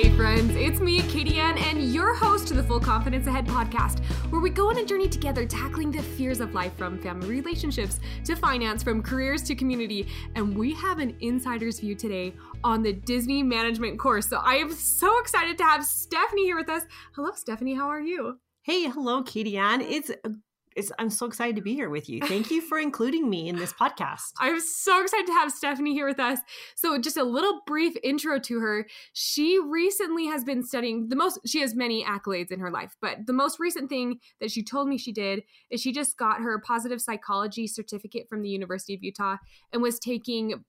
Hey, friends, it's me, Katie Ann, and your host to the Full Confidence Ahead podcast, where we go on a journey together tackling the fears of life from family relationships to finance, from careers to community. And we have an insider's view today on the Disney management course. So I am so excited to have Stephanie here with us. Hello, Stephanie. How are you? Hey, hello, Katie Ann. It's it's, I'm so excited to be here with you. Thank you for including me in this podcast. I'm so excited to have Stephanie here with us. So, just a little brief intro to her. She recently has been studying the most, she has many accolades in her life, but the most recent thing that she told me she did is she just got her positive psychology certificate from the University of Utah and was taking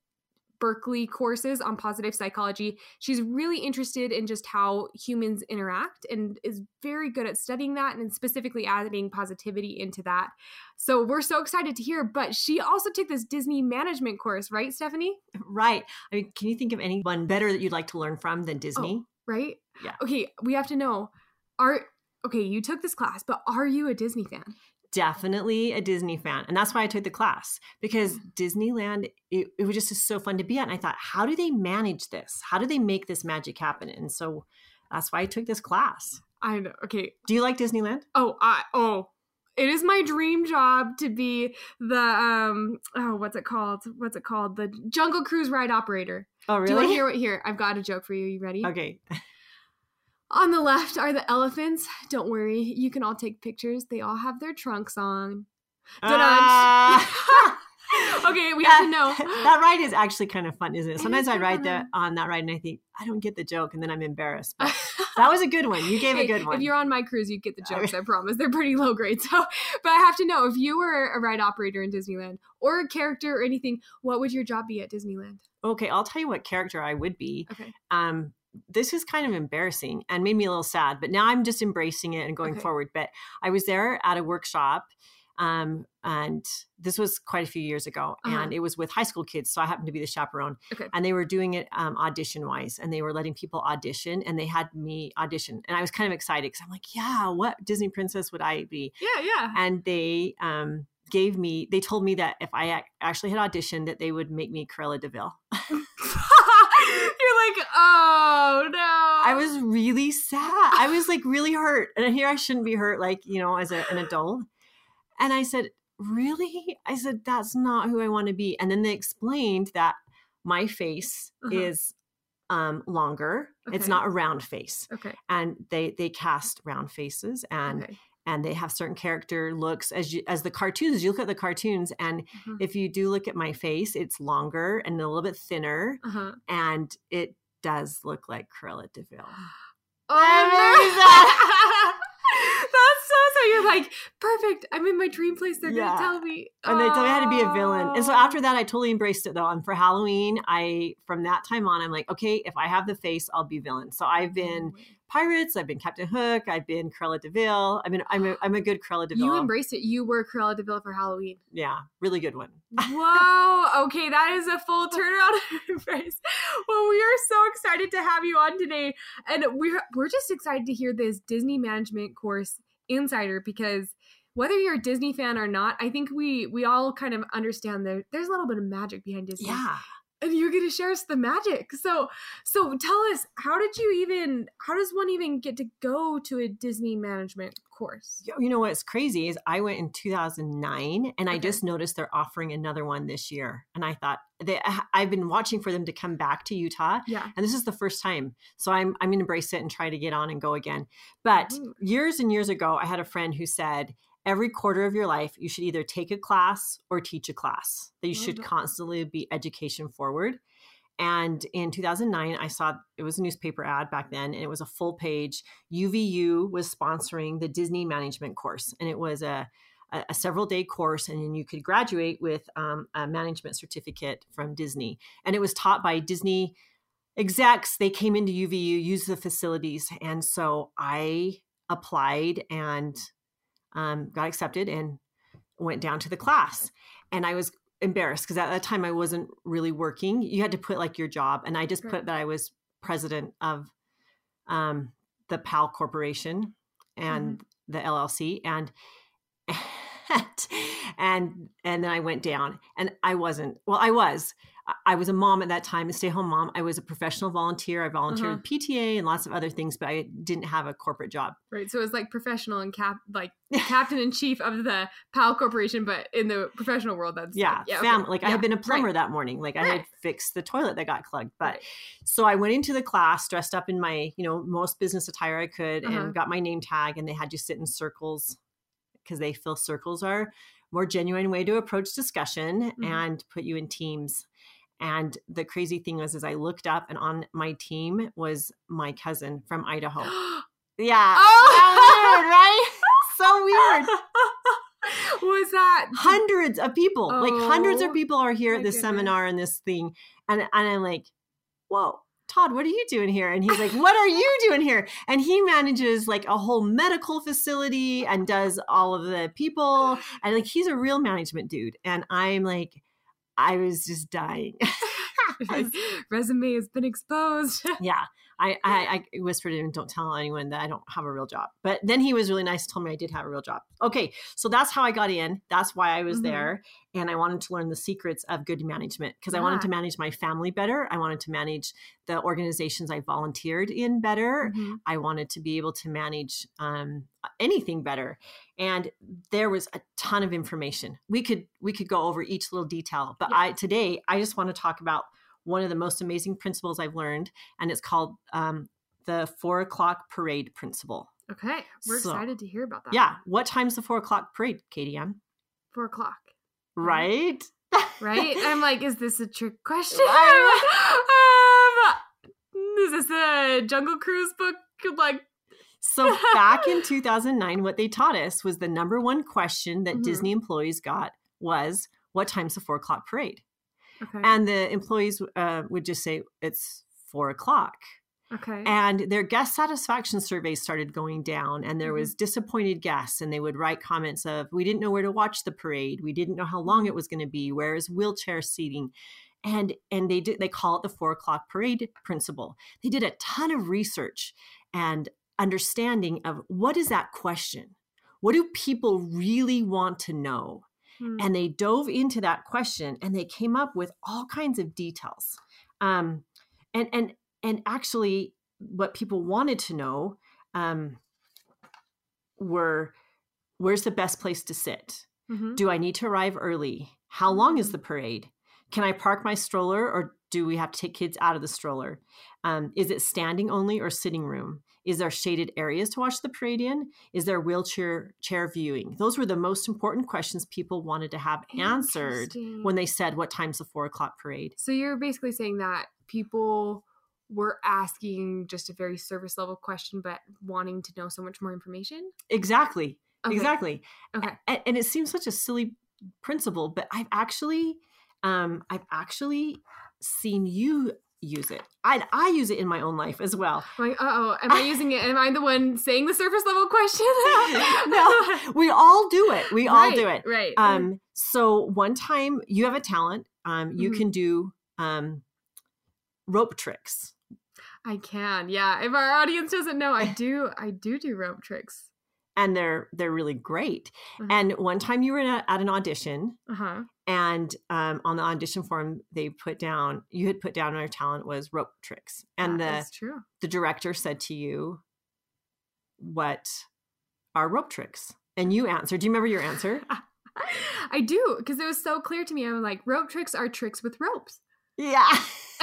Berkeley courses on positive psychology. She's really interested in just how humans interact and is very good at studying that and specifically adding positivity into that. So we're so excited to hear. But she also took this Disney management course, right, Stephanie? Right. I mean, can you think of anyone better that you'd like to learn from than Disney? Oh, right? Yeah. Okay, we have to know are okay, you took this class, but are you a Disney fan? Definitely a Disney fan. And that's why I took the class because mm. Disneyland, it, it was just so fun to be at. And I thought, how do they manage this? How do they make this magic happen? And so that's why I took this class. I know. Okay. Do you like Disneyland? Oh, I, oh, it is my dream job to be the um oh what's it called what's it called the jungle cruise ride operator oh really do you want to hear what here i've got a joke for you you ready okay On the left are the elephants. Don't worry, you can all take pictures. They all have their trunks on. Uh, okay, we have to know. that ride is actually kind of fun, isn't it? Sometimes I ride that on that ride and I think I don't get the joke, and then I'm embarrassed. But that was a good one. You gave hey, a good one. If you're on my cruise, you get the jokes. I promise. They're pretty low grade. So, but I have to know if you were a ride operator in Disneyland or a character or anything, what would your job be at Disneyland? Okay, I'll tell you what character I would be. Okay. Um, this is kind of embarrassing and made me a little sad, but now I'm just embracing it and going okay. forward. But I was there at a workshop um, and this was quite a few years ago uh-huh. and it was with high school kids so i happened to be the chaperone okay. and they were doing it um, audition wise and they were letting people audition and they had me audition and i was kind of excited because i'm like yeah what disney princess would i be yeah yeah and they um, gave me they told me that if i actually had auditioned that they would make me cruella de vil like, oh no. I was really sad. I was like really hurt. And here I shouldn't be hurt, like, you know, as a, an adult. And I said, Really? I said, That's not who I want to be. And then they explained that my face uh-huh. is um, longer. Okay. It's not a round face. Okay. And they they cast round faces and okay and they have certain character looks as you as the cartoons you look at the cartoons and uh-huh. if you do look at my face it's longer and a little bit thinner uh-huh. and it does look like Cruella de Vil. Oh, so. You're like perfect. I'm in my dream place. They're yeah. gonna tell me, and they told me I had to be a villain. And so after that, I totally embraced it though. And for Halloween, I from that time on, I'm like, okay, if I have the face, I'll be villain. So I've been Pirates. I've been Captain Hook. I've been Cruella de Vil. I mean, I'm a, I'm a good Cruella de Vil. You embraced it. You were Cruella de Vil for Halloween. Yeah, really good one. Whoa. Okay, that is a full turnaround embrace. Well, we are so excited to have you on today, and we're we're just excited to hear this Disney management course insider because whether you're a Disney fan or not, I think we we all kind of understand that there's a little bit of magic behind Disney. Yeah and you're going to share us the magic. So, so tell us, how did you even, how does one even get to go to a Disney management course? You know what's crazy is I went in 2009 and okay. I just noticed they're offering another one this year. And I thought they, I've been watching for them to come back to Utah. Yeah. And this is the first time. So I'm, I'm going to embrace it and try to get on and go again. But Ooh. years and years ago, I had a friend who said, every quarter of your life, you should either take a class or teach a class. That you should mm-hmm. constantly be education forward. And in 2009, I saw it was a newspaper ad back then, and it was a full page. UVU was sponsoring the Disney management course, and it was a, a, a several day course, and then you could graduate with um, a management certificate from Disney. And it was taught by Disney execs. They came into UVU, used the facilities, and so I applied and um, got accepted and went down to the class. And I was embarrassed because at that time I wasn't really working. You had to put like your job, and I just put that I was president of um, the Powell Corporation and mm-hmm. the LLC, and and and and then I went down, and I wasn't. Well, I was. I was a mom at that time, a stay home mom. I was a professional volunteer. I volunteered Uh-huh. with PTA and lots of other things, but I didn't have a corporate job. Right. So it was like professional and cap like captain in chief of the Powell Corporation, but in the professional world, that's Yeah, like, yeah, fam- okay. like I had been a plumber right. that morning. Like I had fixed the toilet that got plugged. But Right. so I went into the class dressed up in my, you know, most business attire I could Uh-huh. and got my name tag and they had you sit in circles because they feel circles are more genuine way to approach discussion Mhm. and put you in teams. And the crazy thing was is I looked up and on my team was my cousin from Idaho. Yeah. Oh! Weird, right? so weird. was that hundreds of people like hundreds Oh, of people are here at this goodness. seminar and this thing and, and i'm like whoa todd what are you doing here and he's like what are you doing here and he manages like a whole medical facility and does all of the people and like he's a real management dude and i'm like i was just dying his resume has been exposed? yeah I, I i whispered to him don't tell anyone that i don't have a real job but then he was really nice told me i did have a real job okay so that's how i got in that's why i was Mhm. there and i wanted to learn the secrets of good management because i wanted to manage my family better i wanted to manage the organizations i volunteered in better Mhm. I wanted to be able to manage um, anything better, and there was a ton of information. We could we could go over each little detail, but Yeah. I today I just want to talk about one of the most amazing principles I've learned, and it's called um, the four o'clock parade principle. Okay. We're So- excited to hear about that. Yeah, what time's the four o'clock parade, Katie Ann? Four o'clock. Right? Right? I'm like, is this a trick question? Um, is this a Jungle Cruise book? Like, So back in 2009, what they taught us was the number one question that Mhm. Disney employees got was, "What time's the four o'clock parade?" Okay. And the employees uh, would just say, "It's four o'clock." okay. And their guest satisfaction surveys started going down, and there Mhm. was disappointed guests, and they would write comments of, "We didn't know where to watch the parade. We didn't know how long it was going to be. Where is wheelchair seating?" And and they did they call it the four o'clock parade principle. They did a ton of research and understanding of what is that question. What do people really want to know? Hmm. and they dove into that question and they came up with all kinds of details. Um, and and and actually what people wanted to know um, were where's the best place to sit? Mhm. do i need to arrive early? How long is the parade? Can i park my stroller or do we have to take kids out of the stroller? Um, is it standing only or sitting room is there shaded areas to watch the parade in is there wheelchair chair viewing those were the most important questions people wanted to have answered when they said what time's the four o'clock parade So you're basically saying that people were asking just a very surface level question, but wanting to know so much more information. exactly Okay. exactly Okay. and, and it seems such a silly principle but i've actually um i've actually seen you use it i i use it in my own life as well I'm like, uh oh, am I using it? Am I the one saying the surface level question? no we all do it we all do it Right. um so one time you have a talent um you Mhm. can do um rope tricks I can. Yeah. If our audience doesn't know, I do. I do do rope tricks. And they're they're really great Mhm. and one time you were at, at an audition Uh huh. and um, on the audition form they put down you had put down our talent was rope tricks and the true. the director said to you what are rope tricks and you answered do you remember your answer I do because it was so clear to me. I'm like, rope tricks are tricks with ropes. yeah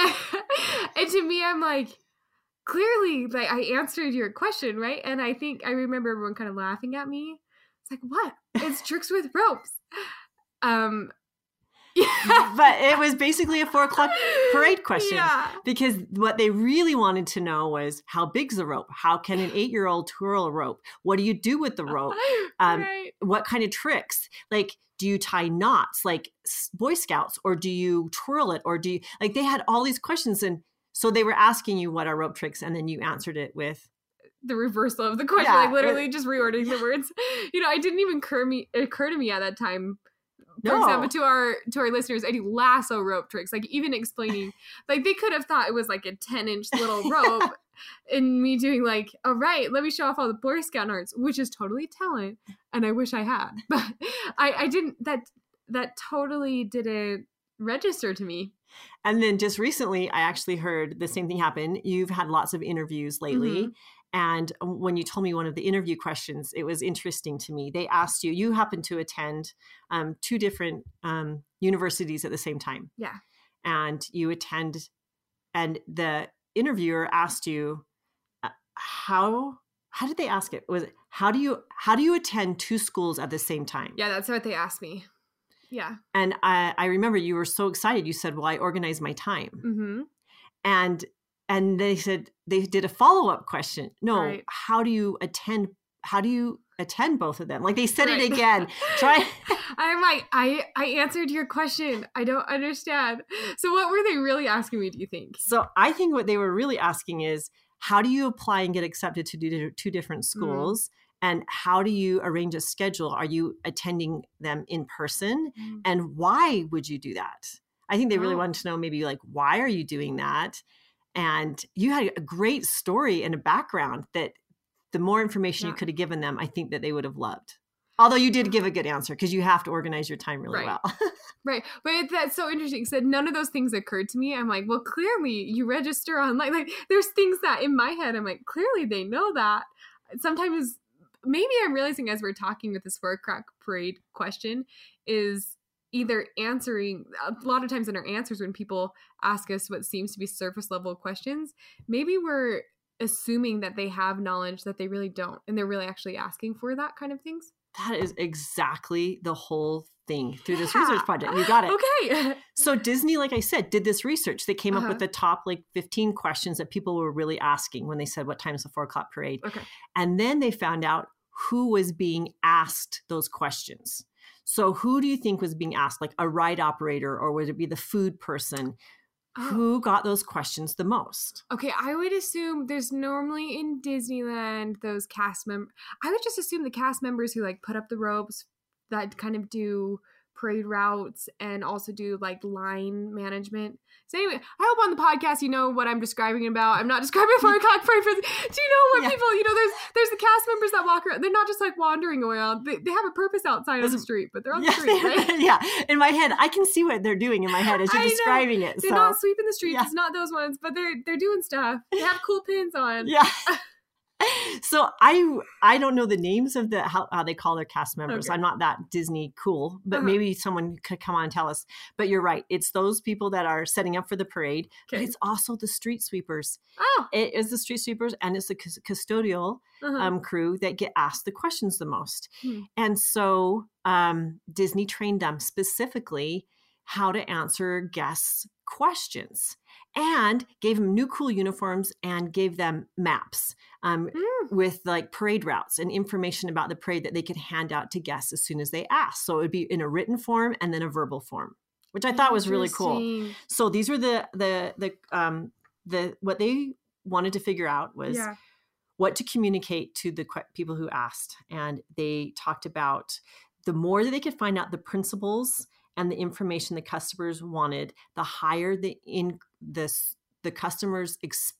and to me, I'm like, clearly, like I answered your question, right? And I think I remember everyone kind of laughing at me. It's like, what? It's tricks with ropes. Um, yeah. but it was basically a four o'clock parade question Yeah. because what they really wanted to know was how big's the rope how can an eight-year-old twirl a rope what do you do with the rope Um, right. what kind of tricks like do you tie knots like boy scouts or do you twirl it or do you like they had all these questions and so they were asking you what are rope tricks and then you answered it with The reversal of the question, Yeah, like literally just reordering the words. You know, I didn't even occur me occur to me at that time. For No. example, to our to our listeners, I do lasso rope tricks. Like even explaining, like they could have thought it was like a ten inch little rope, and me doing like, all right, let me show off all the Boy Scout arts, which is totally talent, and I wish I had, but I I didn't. That that totally didn't register to me. And then just recently, I actually heard the same thing happen. You've had lots of interviews lately. Mhm. And when you told me one of the interview questions, it was interesting to me. They asked you, you happen to attend um, two different um, universities at the same time. Yeah. And you attend, and the interviewer asked you, uh, how how did they ask it was it, how do you how do you attend two schools at the same time Yeah, that's what they asked me. Yeah. and i i remember you were so excited you said well i organize my time Mm-hmm. and and they said they did a follow-up question no Right. how do you attend how do you attend both of them like they said Right. it again try I'm like, I I answered your question. I don't understand. So what were they really asking me, do you think? so i think what they were really asking is how do you apply and get accepted to do two different Mm-hmm. And how do you arrange a schedule are you attending them in person mm. and why would you do that i think they really wanted to know maybe like why are you doing that and you had a great story and a background that the more information you could have given them i think that they would have loved although you did give a good answer because you have to organize your time really Right. well Right. But it, that's so interesting. Said none of those things occurred to me. I'm like, well, clearly you register online. Like, there's things that in my head, I'm like, clearly they know that. Sometimes, maybe I'm realizing as we're talking with this o'clock parade question is either answering a lot of times in our answers when people ask us what seems to be surface level questions, maybe we're assuming that they have knowledge that they really don't, and they're really actually asking for that kind of things. that is exactly the whole thing through this Yeah. research project you got it Okay. So Disney, like I said, did this research. They came up Uh-huh. with the top like 15 questions that people were really asking when they said, What time's the four o'clock parade? okay. And then they found out who was being asked those questions. So who do you think was being asked? Like a ride operator, or would it be the food person? Oh. Who got those questions the most? Okay, I would assume there's normally in Disneyland those cast members. I would just assume the cast members who like put up the ropes that kind of do parade routes and also do like line management. So anyway, I hope on the podcast you know what I'm describing about. I'm not describing a four o'clock parade. For, do you know what Yeah. people? You know, there's there's the cast members that walk around. They're not just like wandering around. They, they have a purpose outside of the street, but they're on Yeah, the street, right? yeah. In my head, I can see what they're doing in my head as you're I know. describing it. They're so not sweeping the streets. Yeah. It's not those ones, but they're they're doing stuff. They have cool pins on. yeah. So I I don't know the names of the how, how they call their cast members. Okay. I'm not that Disney cool, but Uh-huh. maybe someone could come on and tell us. But you're right. It's those people that are setting up for the parade, but it's also the street sweepers. Oh. It is the street sweepers and it's the cus- custodial uh-huh. um, crew that get asked the questions the most. Hmm. And so um, Disney trained them specifically how to answer guests' questions and gave them new cool uniforms and gave them maps um, Mm. with like parade routes and information about the parade that they could hand out to guests as soon as they asked. So it would be in a written form and then a verbal form, which I thought was really cool. So these were the the the um the what they wanted to figure out was Yeah. what to communicate to the people who asked and they talked about the more that they could find out the principles and the information the customers wanted the higher the in this the customers ex-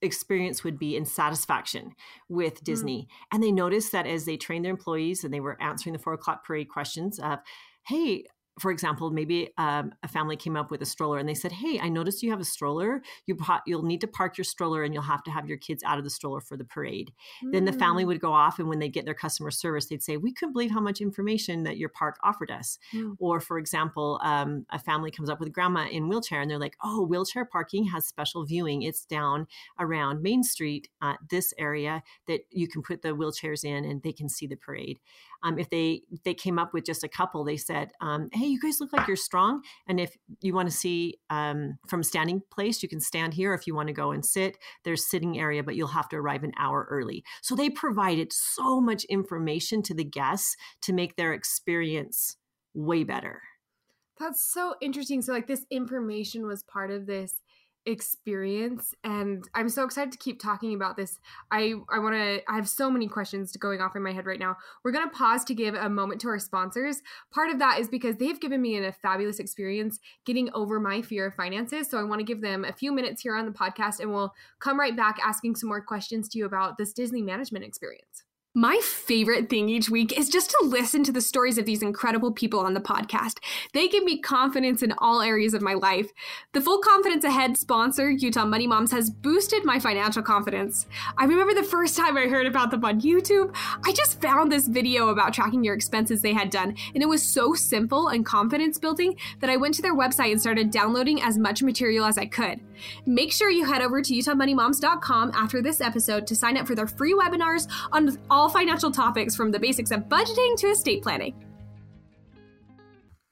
experience would be in satisfaction with hmm. disney. And they noticed that as they trained their employees and they were answering the four o'clock parade questions of hey for example, maybe um, a family came up with a stroller and they said, "Hey, I noticed you have a stroller. You you'll need to park your stroller and you'll have to have your kids out of the stroller for the parade." Then the family Mm. would go off and when they get their customer service, they'd say, "We couldn't believe how much information that your park offered us." Mm. Or, for example, um, a family comes up with grandma in wheelchair and they're like, "Oh, wheelchair parking has special viewing. It's down around Main Street, uh, this area that you can put the wheelchairs in and they can see the parade." Um, if they they came up with just a couple, they said, um, "Hey, you guys look like you're strong, and if you want to see um, from standing place, you can stand here. If you want to go and sit, there's sitting area, but you'll have to arrive an hour early." So they provided so much information to the guests to make their experience way better. That's so interesting. So, like, this information was part of this experience, and I'm so excited to keep talking about this. I I want to. I have so many questions going off in my head right now. We're gonna pause to give a moment to our sponsors. Part of that is because they've given me a fabulous experience getting over my fear of finances. So I want to give them a few minutes here on the podcast, and we'll come right back asking some more questions to you about this Disney management experience. My favorite thing each week is just to listen to the stories of these incredible people on the podcast. They give me confidence in all areas of my life. The Full Confidence Ahead sponsor, Utah Money Moms, has boosted my financial confidence. I remember the first time I heard about them on YouTube, I just found this video about tracking your expenses they had done, and it was so simple and confidence building that I went to their website and started downloading as much material as I could. Make sure you head over to utahmoneymoms.com after this episode to sign up for their free webinars on all all financial topics from the basics of budgeting to estate planning.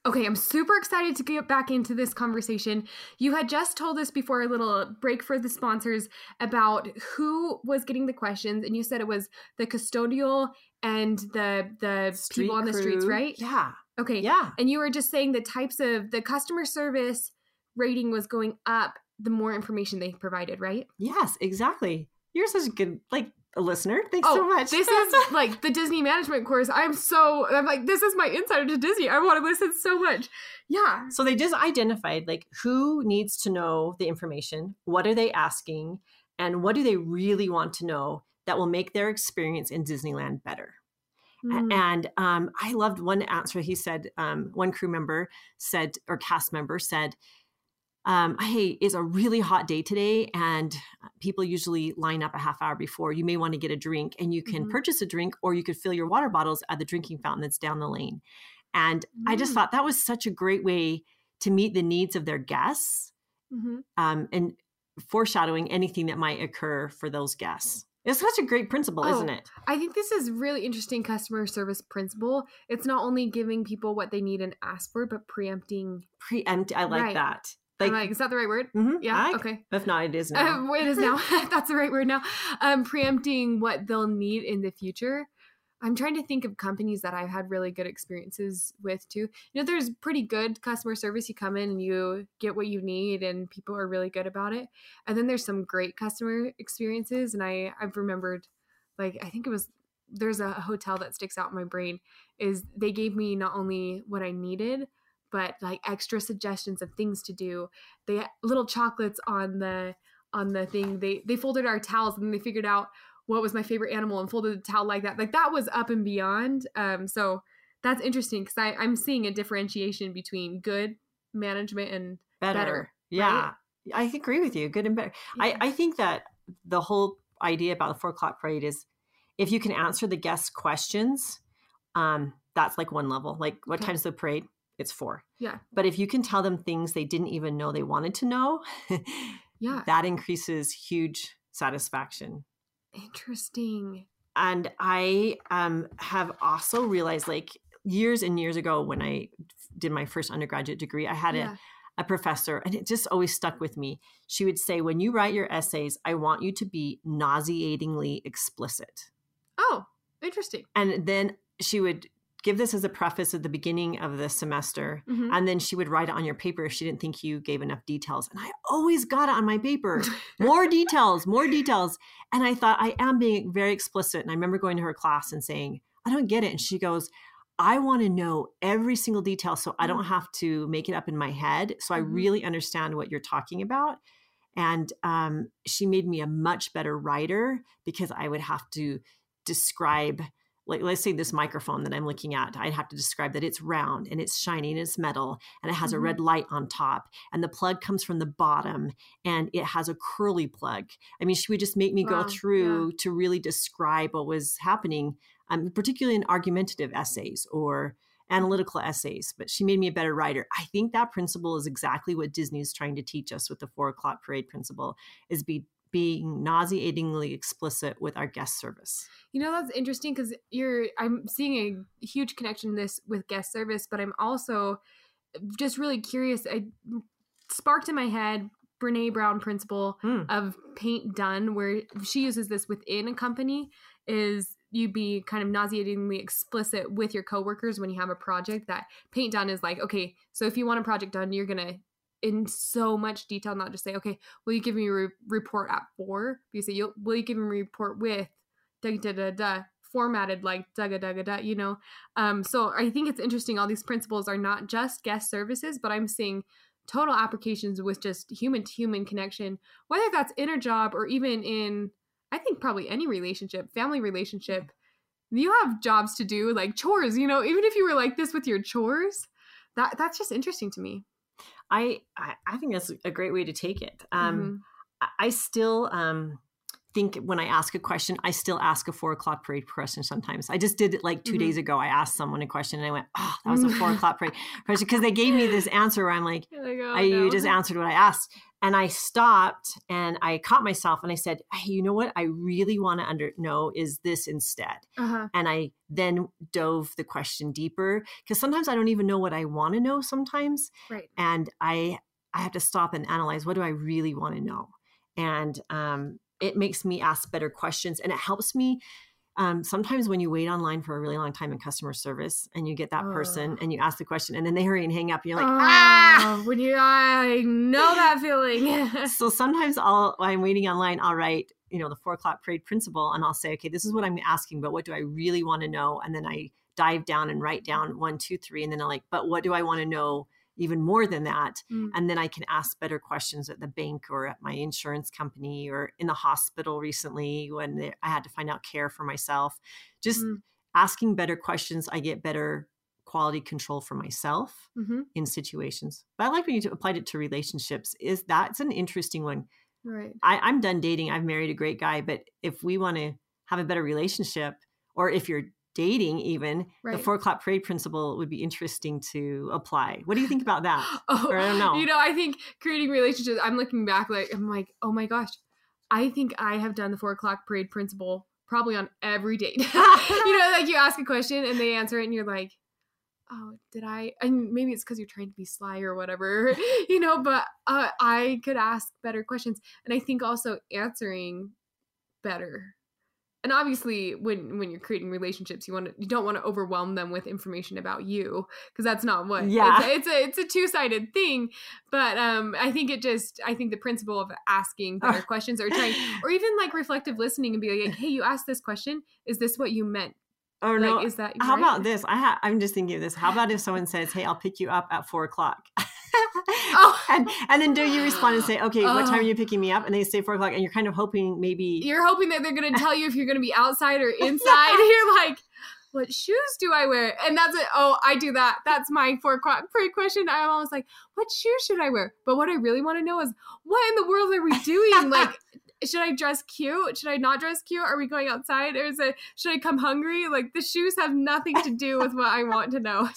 Okay, I'm super excited to get back into this conversation. You had just told us before a little break for the sponsors about who was getting the questions, and you said it was the custodial and the the Street people on the crew. streets, right? Yeah. Okay. Yeah. And you were just saying the types of the customer service rating was going up the more information they provided, right? Yes, exactly. You're such a good like a listener. Thanks so much. Oh, this is like the Disney management course. I'm so I'm like this is my insider to Disney. I want to listen so much. Yeah. So they just identified like who needs to know the information, what are they asking, and what do they really want to know that will make their experience in Disneyland better. Mm. And um, I loved one answer. He said, um, one crew member said, or cast member said, um, Hey, it's a really hot day today, and people usually line up a half hour before. You may want to get a drink, and you can Mhm. purchase a drink, or you could fill your water bottles at the drinking fountain that's down the lane. And I just Mm. thought that was such a great way to meet the needs of their guests Mhm. um, and foreshadowing anything that might occur for those guests. It's such a great principle, Oh, isn't it? I think this is really interesting customer service principle. It's not only giving people what they need and ask for, but preempting. Preempt. I like Right. that. Like, like, is that the right word? mhm, Yeah. I- okay. If not, it is now. Um, it is now. That's the right word now. Um, preempting what they'll need in the future. I'm trying to think of companies that I've had really good experiences with too. You know, there's pretty good customer service. You come in and you get what you need, and people are really good about it. And then there's some great customer experiences, and I I've remembered, like I think it was there's a hotel that sticks out in my brain is they gave me not only what I needed, but like extra suggestions of things to do. They had little chocolates on the on the thing. They they folded our towels and they figured out what was my favorite animal and folded the towel like that. Like that was up and beyond. Um, so that's interesting because I I'm seeing a differentiation between good management and better. better, Yeah. I agree with you. Good and better. I, Yeah. I think that the whole idea about the four o'clock parade is if you can answer the guests' questions, um, that's like one level. Like, what Okay. time's the parade? It's four. Yeah. But if you can tell them things they didn't even know they wanted to know, yeah, that increases huge satisfaction. interesting. And I um, have also realized, like years and years ago, when I did my first undergraduate degree, I had Yeah. a, a professor, and it just always stuck with me. She would say, When you write your essays, I want you to be nauseatingly explicit. Oh, interesting. And then she would give this as a preface at the beginning of the semester. Mhm. And then she would write it on your paper if she didn't think you gave enough details. And I always got it on my paper more details, more details. And I thought, I am being very explicit. And I remember going to her class and saying, I don't get it. And she goes, I want to know every single detail so I don't Mhm. have to make it up in my head. So I Mhm. really understand what you're talking about. And um, she made me a much better writer because I would have to describe like let's say this microphone that I'm looking at, I'd have to describe that it's round and it's shiny and it's metal and it has a Mhm. red light on top and the plug comes from the bottom and it has a curly plug. I mean, she would just make me Wow, go yeah. through to really describe what was happening, um, particularly in argumentative essays or analytical essays. But she made me a better writer. I think that principle is exactly what Disney is trying to teach us with the four o'clock parade principle: is be being nauseatingly explicit with our guest service. You know that's interesting because you're. I'm seeing a huge connection in this with guest service, but I'm also just really curious. I sparked in my head Brene Brown principle Hmm. of paint done, where she uses this within a company. Is you be kind of nauseatingly explicit with your coworkers when you have a project that paint done is like okay so if you want a project done you're gonna in so much detail not just say okay will you give me a re- report at four? You say you'll will you give me a report with da da da da formatted like da da da da you know? Um so i think it's interesting all these principles are not just guest services but i'm seeing total applications with just human to human connection whether that's in a job or even in i think probably any relationship family relationship. You have jobs to do, like chores, you know, even if you were like this with your chores, that that's just interesting to me. I I, I think that's a great way to take it. Um, mm-hmm. I, I still um think when I ask a question, I still ask a four o'clock parade question sometimes. I just did it like 2 mm-hmm. days ago. I asked someone a question and I went, Oh, that was a four o'clock parade question. Because they gave me this answer where I'm like, like oh, I, no. You just answered what I asked. And I stopped and I caught myself and I said, Hey, you know what I really want to under know is this instead. Uh-huh. And I then dove the question deeper because sometimes I don't even know what I want to know sometimes. Right. And I I have to stop and analyze what do I really want to know. And um, it makes me ask better questions and it helps me um, sometimes when you wait online for a really long time in customer service and you get that oh. person and you ask the question and then they hurry and hang up and you're like, oh, ah, when you, I know that feeling. so sometimes I'll, while I'm waiting online, I'll write, you know, the four o'clock parade principle and I'll say, okay, this is what I'm asking, but what do I really want to know? And then I dive down and write down one, two, three, and then I'm like, but what do I want to know? Even more than that. Mm. And then I can ask better questions at the bank or at my insurance company or in the hospital recently when they, I had to find out care for myself. Just mm. asking better questions, I get better quality control for myself mm-hmm. in situations. But I like when you applied it to relationships. Is that's an interesting one. Right. I, I'm done dating. I've married a great guy, but if we want to have a better relationship, or if you're dating even right. the four o'clock parade principle would be interesting to apply. What do you think about that? Oh, or i don't know. you know i think creating relationships i'm looking back like i'm like oh my gosh i think i have done the four o'clock parade principle probably on every date. You know like you ask a question and they answer it and you're like oh did i? And maybe it's because you're trying to be sly or whatever you know but uh, i could ask better questions and i think also answering better and obviously when when you're creating relationships you want to you don't want to overwhelm them with information about you because that's not what yeah. it's a, it's a, it's a two-sided thing but um i think it just i think the principle of asking better questions or trying or even like reflective listening and be like hey you asked this question. Is this what you meant or like, no is that how right? about this i ha- i'm just thinking of this how about if someone says hey i'll pick you up at four o'clock oh. and and then do you respond and say, okay, what time are oh. you picking me up? And they say four o'clock, and you're kind of hoping maybe you're hoping that they're going to tell you if you're going to be outside or inside. yeah. You're like, what shoes do I wear? And that's it. Oh, I do that. That's my four o'clock pre question. I'm always like, what shoes should I wear? But what I really want to know is, what in the world are we doing? like, should I dress cute? Should I not dress cute? Are we going outside? Or is it should I come hungry? Like the shoes have nothing to do with what I want to know.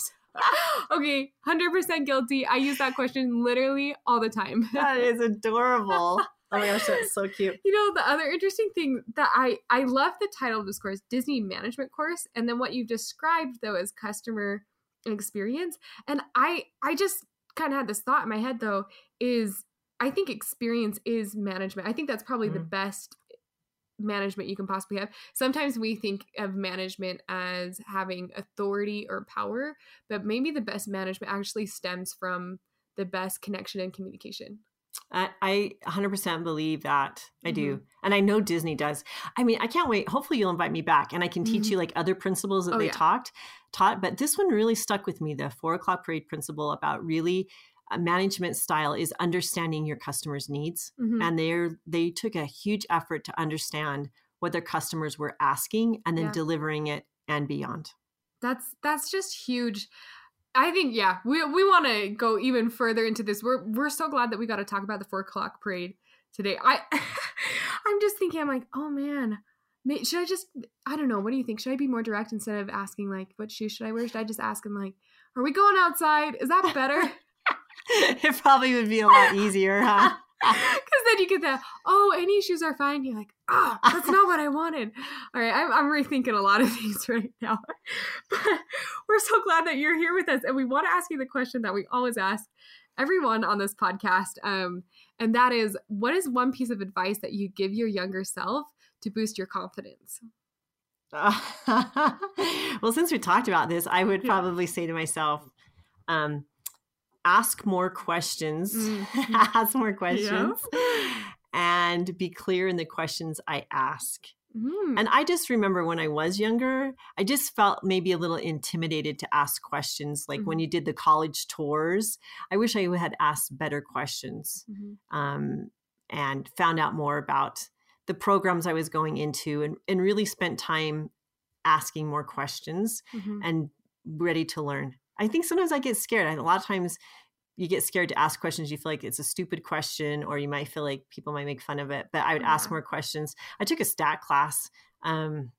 okay, 100% guilty. I use that question literally all the time. that is adorable. Oh my gosh, that's so cute. You know, the other interesting thing that I I love the title of this course, Disney Management Course, and then what you've described though is customer experience. And I I just kind of had this thought in my head though is I think experience is management. I think that's probably mm-hmm. the best management you can possibly have. Sometimes we think of management as having authority or power, but maybe the best management actually stems from the best connection and communication. I, 100% believe that. I mm-hmm. do. And I know Disney does. I mean, I can't wait. Hopefully you'll invite me back and I can teach mm-hmm. you like other principles that oh, they yeah. talked taught. But this one really stuck with me, the four o'clock parade principle about really management style is understanding your customers' needs, mm-hmm. and they they took a huge effort to understand what their customers were asking and then yeah. delivering it and beyond. That's that's just huge. I think yeah, we we want to go even further into this. We're we're so glad that we got to talk about the four o'clock parade today. I I'm just thinking, I'm like, oh man, should I just I don't know. What do you think? Should I be more direct instead of asking like, what shoes should I wear? Should I just ask him like, are we going outside? Is that better? it probably would be a lot easier, huh? Because then you get that, oh, any shoes are fine. You're like, ah, oh, that's not what I wanted. All right, I'm, I'm rethinking a lot of things right now. But we're so glad that you're here with us. And we want to ask you the question that we always ask everyone on this podcast. Um, and that is, what is one piece of advice that you give your younger self to boost your confidence? well, since we talked about this, I would probably yeah. say to myself, um, ask more questions, mm-hmm. ask more questions, yeah. and be clear in the questions I ask. Mm. And I just remember when I was younger, I just felt maybe a little intimidated to ask questions. Like mm-hmm. when you did the college tours, I wish I had asked better questions mm-hmm. um, and found out more about the programs I was going into and, and really spent time asking more questions Mhm. and ready to learn. I think sometimes I get scared. I- A lot of times you get scared to ask questions. You feel like it's a stupid question, or you might feel like people might make fun of it. But I would ask more questions. I took a stat class um,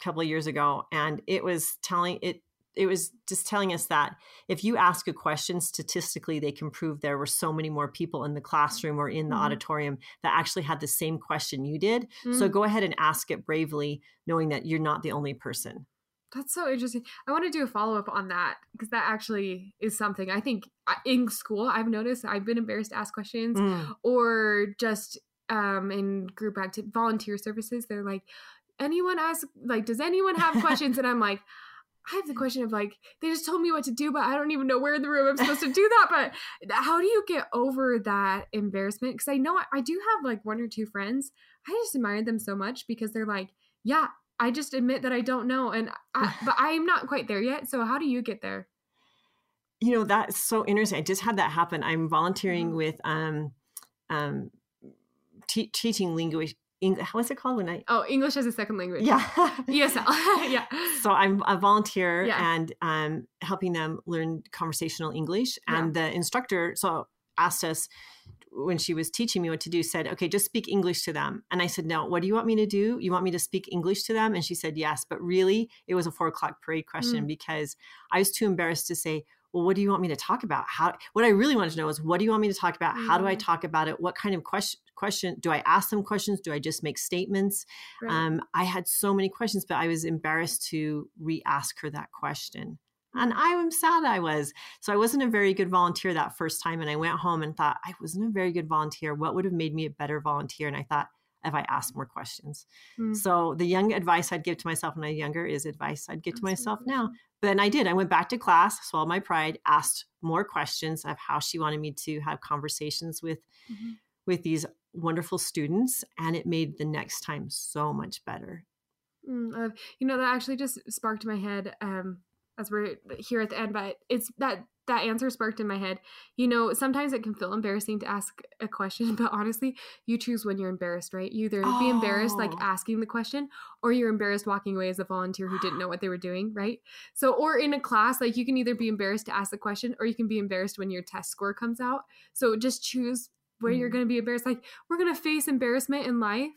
a couple of years ago, and it was telling it. It was just telling us that if you ask a question, statistically, they can prove there were so many more people in the classroom or in the Mhm. auditorium that actually had the same question you did. So Mm. go ahead and ask it bravely, knowing that you're not the only person. That's so interesting. I want to do a follow up on that because that actually is something I think in school I've noticed I've been embarrassed to ask questions Mm. or just um, in group active volunteer services. They're like, anyone ask like, does anyone have questions? and I'm like, I have the question of like, they just told me what to do, but I don't even know where in the room I'm supposed to do that. But how do you get over that embarrassment? Because I know I, I do have like one or two friends. I just admire them so much because they're like, yeah, I just admit that I don't know, and I, but I am not quite there yet. So how do you get there? you know that's so interesting i just had that happen i'm volunteering Mhm. with um um te- teaching language English, what's it called when i Oh, English as a second language. yeah ESL. yeah. so i'm a volunteer Yeah. and um helping them learn conversational english Yeah. and the instructor so asked us when she was teaching me what to do said okay just speak english to them. And i said no what do you want me to do? You want me to speak english to them? And she said yes. But really it was a four o'clock parade question because i was too embarrassed to say well what do you want me to talk about? How what i really wanted to know is what do you want me to talk about? How do i Mm. talk about it? What kind of question question do i ask them questions? Do i just make statements? Right. um, I had so many questions, but I was embarrassed to re ask her that question. And I am sad I was. So I wasn't a very good volunteer that first time. And I went home and thought, I wasn't a very good volunteer. What would have made me a better volunteer? And I thought, if I asked more questions. Mm. So the young advice I'd give to myself when I was younger is advice I'd give to so myself now. But then I did. I went back to class, swallowed my pride, asked more questions of how she wanted me to have conversations with Mhm. with these wonderful students, and it made the next time so much better. Mm, uh, you know that actually just sparked my head um as we're here at the end but it's that that answer sparked in my head. You know sometimes it can feel embarrassing to ask a question but honestly you choose when you're embarrassed right? You either be embarrassed like Oh. asking the question or you're embarrassed walking away as a volunteer who didn't know what they were doing right? So or in a class like you can either be embarrassed to ask the question or you can be embarrassed when your test score comes out. So just choose where you're Mhm. going to be embarrassed. Like we're going to face embarrassment in life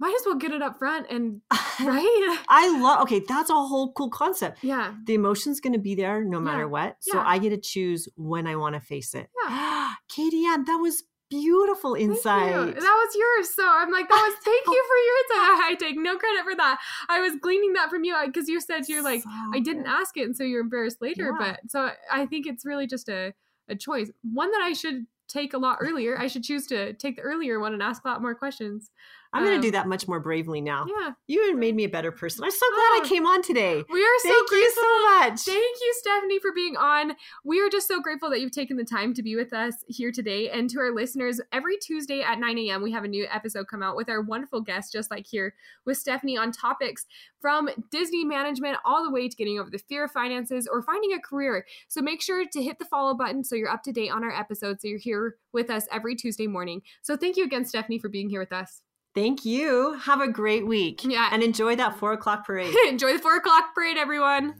might as well get it up front and right I love. Okay, that's a whole cool concept. yeah The emotion's going to be there no matter Yeah, what. So yeah. I get to choose when I want to face it. Yeah. Katie Ann, that was beautiful Thank you. insight. That was yours. So I'm like, that was thank you for your insight. I take no credit for that. I was gleaning that from you because you said you're like, So I didn't ask it, and so you're embarrassed later. Yeah. But so I think it's really just a, a choice. One that I should take a lot earlier. I should choose to take the earlier one and ask a lot more questions. I'm going to um, do that much more bravely now. Yeah. You made me a better person. I'm so glad I Oh. came on today. We are so Thank grateful. you so much. Thank you, Stephanie, for being on. We are just so grateful that you've taken the time to be with us here today. And to our listeners, every Tuesday at 9 a.m., we have a new episode come out with our wonderful guests, just like here with Stephanie, on topics from Disney management all the way to getting over the fear of finances or finding a career. So make sure to hit the follow button so you're up to date on our episodes. So you're here with us every Tuesday morning. So thank you again, Stephanie, for being here with us. Thank you. Have a great week. Yeah. And enjoy that four o'clock parade. Enjoy the four o'clock parade, everyone.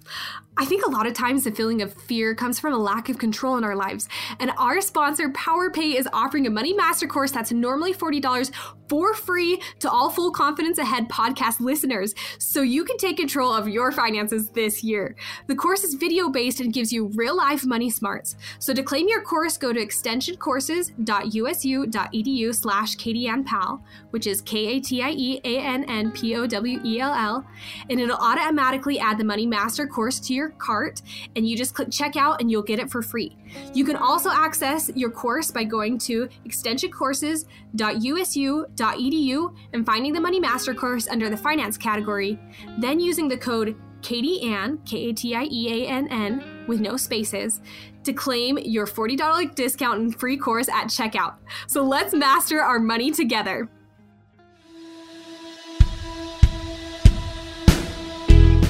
I think a lot of times the feeling of fear comes from a lack of control in our lives. And our sponsor, PowerPay, is offering a money master course that's normally $40 for free to all Full Confidence Ahead podcast listeners. So you can take control of your finances this year. The course is video based and gives you real life money smarts. So to claim your course, go to extensioncourses.usu.edu slash KatieAnnPowell, which is K-A-T-I-E-A-N-N-P-O-W-E-L-L, and it'll automatically add the Money Master course to your cart, and you just click checkout and you'll get it for free. You can also access your course by going to extensioncourses.usu.edu and finding the Money Master course under the finance category, then using the code Katie Ann, K A T I E A N N, with no spaces, to claim your $40 discount and free course at checkout. So let's master our money together.